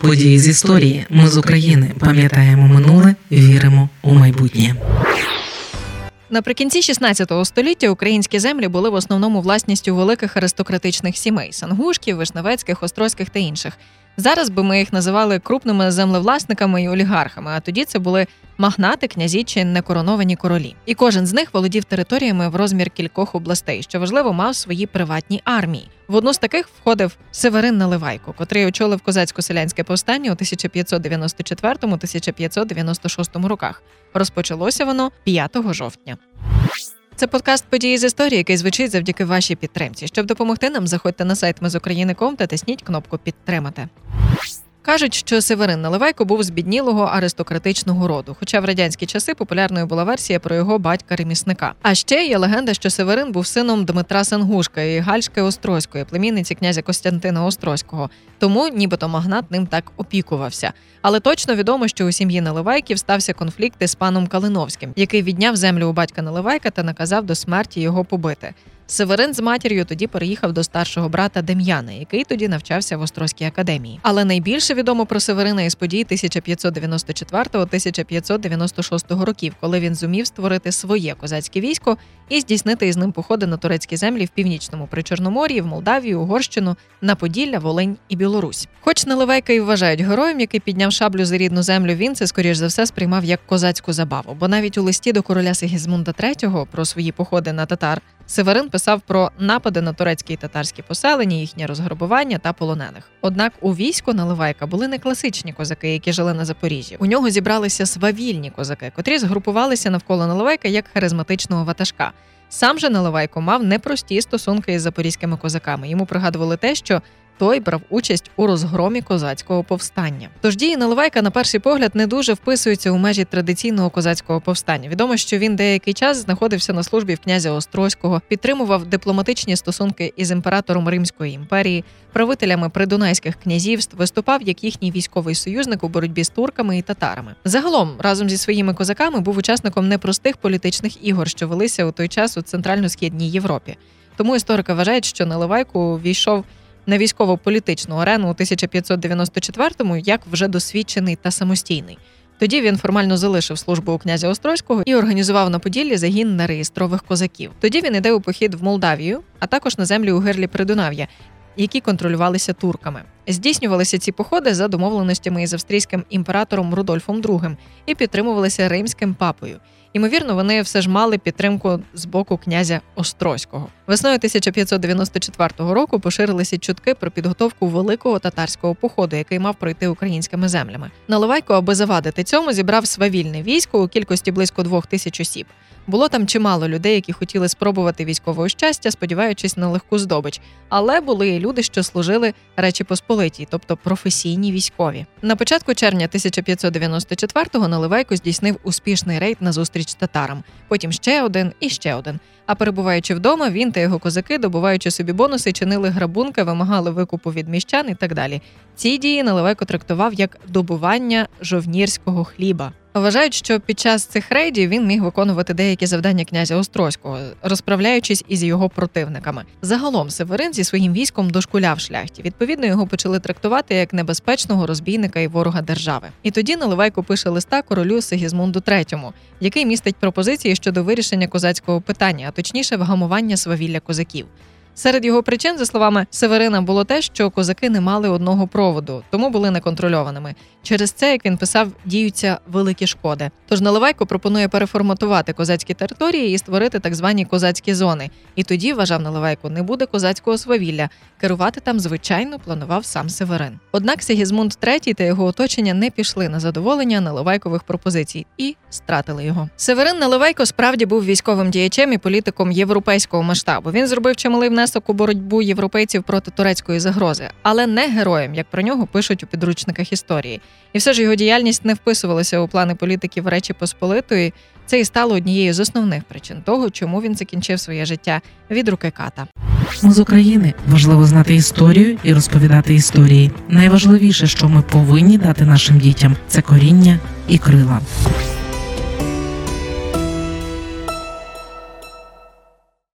Події з історії. Ми з України пам'ятаємо минуле, віримо у майбутнє. Наприкінці 16 століття українські землі були в основному власністю великих аристократичних сімей сангушків, вишневецьких, острозьких та інших. Зараз би ми їх називали крупними землевласниками і олігархами. А тоді це були магнати, князі чи некороновані королі. І кожен з них володів територіями в розмір кількох областей, що важливо мав свої приватні армії. В одну з таких входив Северин Наливайко, котрий очолив козацько-селянське повстання у 1594-1596 роках. Розпочалося воно 5 жовтня. Це подкаст події з історії, який звучить завдяки вашій підтримці. Щоб допомогти нам, заходьте на сайт Ми з України.ком та тисніть кнопку Підтримати. Кажуть, що Северин Наливайко був з біднілого аристократичного роду, хоча в радянські часи популярною була версія про його батька-ремісника. А ще є легенда, що Северин був сином Дмитра Сангушка і Гальшки Острозької, племінниці князя Костянтина Острозького, тому нібито магнат ним так опікувався. Але точно відомо, що у сім'ї Наливайків стався конфлікт із паном Калиновським, який відняв землю у батька Наливайка та наказав до смерті його побити. Северин з матір'ю тоді переїхав до старшого брата Дем'яна, який тоді навчався в Острозькій академії. Але найбільше відомо про Северина із подій 1594-1596 років, коли він зумів створити своє козацьке військо і здійснити із ним походи на турецькі землі в північному Причорномор'ї, в Молдавію, Угорщину, на Поділля, Волинь і Білорусь. Хоч Наливайка і вважають героєм, який підняв шаблю за рідну землю, він це скоріш за все сприймав як козацьку забаву, бо навіть у листі до короля Сигізмунда III про свої походи на татар Северин писав про напади на турецькі і татарські поселення, їхнє розграбування та полонених. Однак у війську Наливайка були не класичні козаки, які жили на Запоріжжі. У нього зібралися свавільні козаки, котрі згрупувалися навколо Наливайка як харизматичного ватажка. Сам же Наливайко мав непрості стосунки із запорізькими козаками. Йому пригадували те, що той брав участь у розгромі козацького повстання. Тож дії Наливайка на перший погляд не дуже вписуються у межі традиційного козацького повстання. Відомо, що він деякий час знаходився на службі в князя Острозького, підтримував дипломатичні стосунки із імператором Римської імперії, правителями придунайських князівств, виступав як їхній військовий союзник у боротьбі з турками і татарами. Загалом разом зі своїми козаками був учасником непростих політичних ігор, що велися у той час у центрально-східній Європі. Тому історики вважають, що Наливайку війшов на військово-політичну арену у 1594-му як вже досвідчений та самостійний. Тоді він формально залишив службу у князя Острозького і організував на Поділлі загін нереєстрових козаків. Тоді він іде у похід в Молдавію, а також на землі у гирлі Придунав'я, які контролювалися турками. Здійснювалися ці походи за домовленостями із австрійським імператором Рудольфом II і підтримувалися римським папою. Ймовірно, вони все ж мали підтримку з боку князя Острозького. Весною 1594 року поширилися чутки про підготовку великого татарського походу, який мав пройти українськими землями. Наливайко, аби завадити цьому, зібрав свавільне військо у кількості близько двох тисяч осіб. Було там чимало людей, які хотіли спробувати військового щастя, сподіваючись на легку здобич. Але були і люди, що служили Речі Посполитій, тобто професійні військові. На початку червня 1594-го Наливайко здійснив успішний рейд на зустріч татарам. Потім ще один і ще один. А перебуваючи вдома, він та його козаки, добуваючи собі бонуси, чинили грабунки, вимагали викупу від міщан і так далі. Ці дії Наливайко трактував як добування жовнірського хліба. Вважають, що під час цих рейдів він міг виконувати деякі завдання князя Острозького, розправляючись із його противниками. Загалом Северин зі своїм військом дошкуляв шляхті. Відповідно, його почали трактувати як небезпечного розбійника і ворога держави. І тоді Наливайко пише листа королю Сигізмунду III, який містить пропозиції щодо вирішення козацького питання, а точніше вгамування свавілля козаків. Серед його причин, за словами Северина, було те, що козаки не мали одного проводу, тому були неконтрольованими. Через це, як він писав, діються великі шкоди. Тож Наливайко пропонує переформатувати козацькі території і створити так звані козацькі зони. І тоді, вважав Наливайко, не буде козацького свавілля. Керувати там, звичайно, планував сам Северин. Однак Сигізмунд III та його оточення не пішли на задоволення Наливайкових пропозицій і стратили його. Северин Наливайко справді був військовим діячем і політиком європейського масштабу. Він зробив чималий внесок у боротьбу європейців проти турецької загрози, але не героєм, як про нього пишуть у підручниках історії. І все ж його діяльність не вписувалася у плани політиків Речі Посполитої. Це і стало однією з основних причин того, чому він закінчив своє життя від руки ката. Ми з України важливо знати історію і розповідати історії. Найважливіше, що ми повинні дати нашим дітям, це коріння і крила.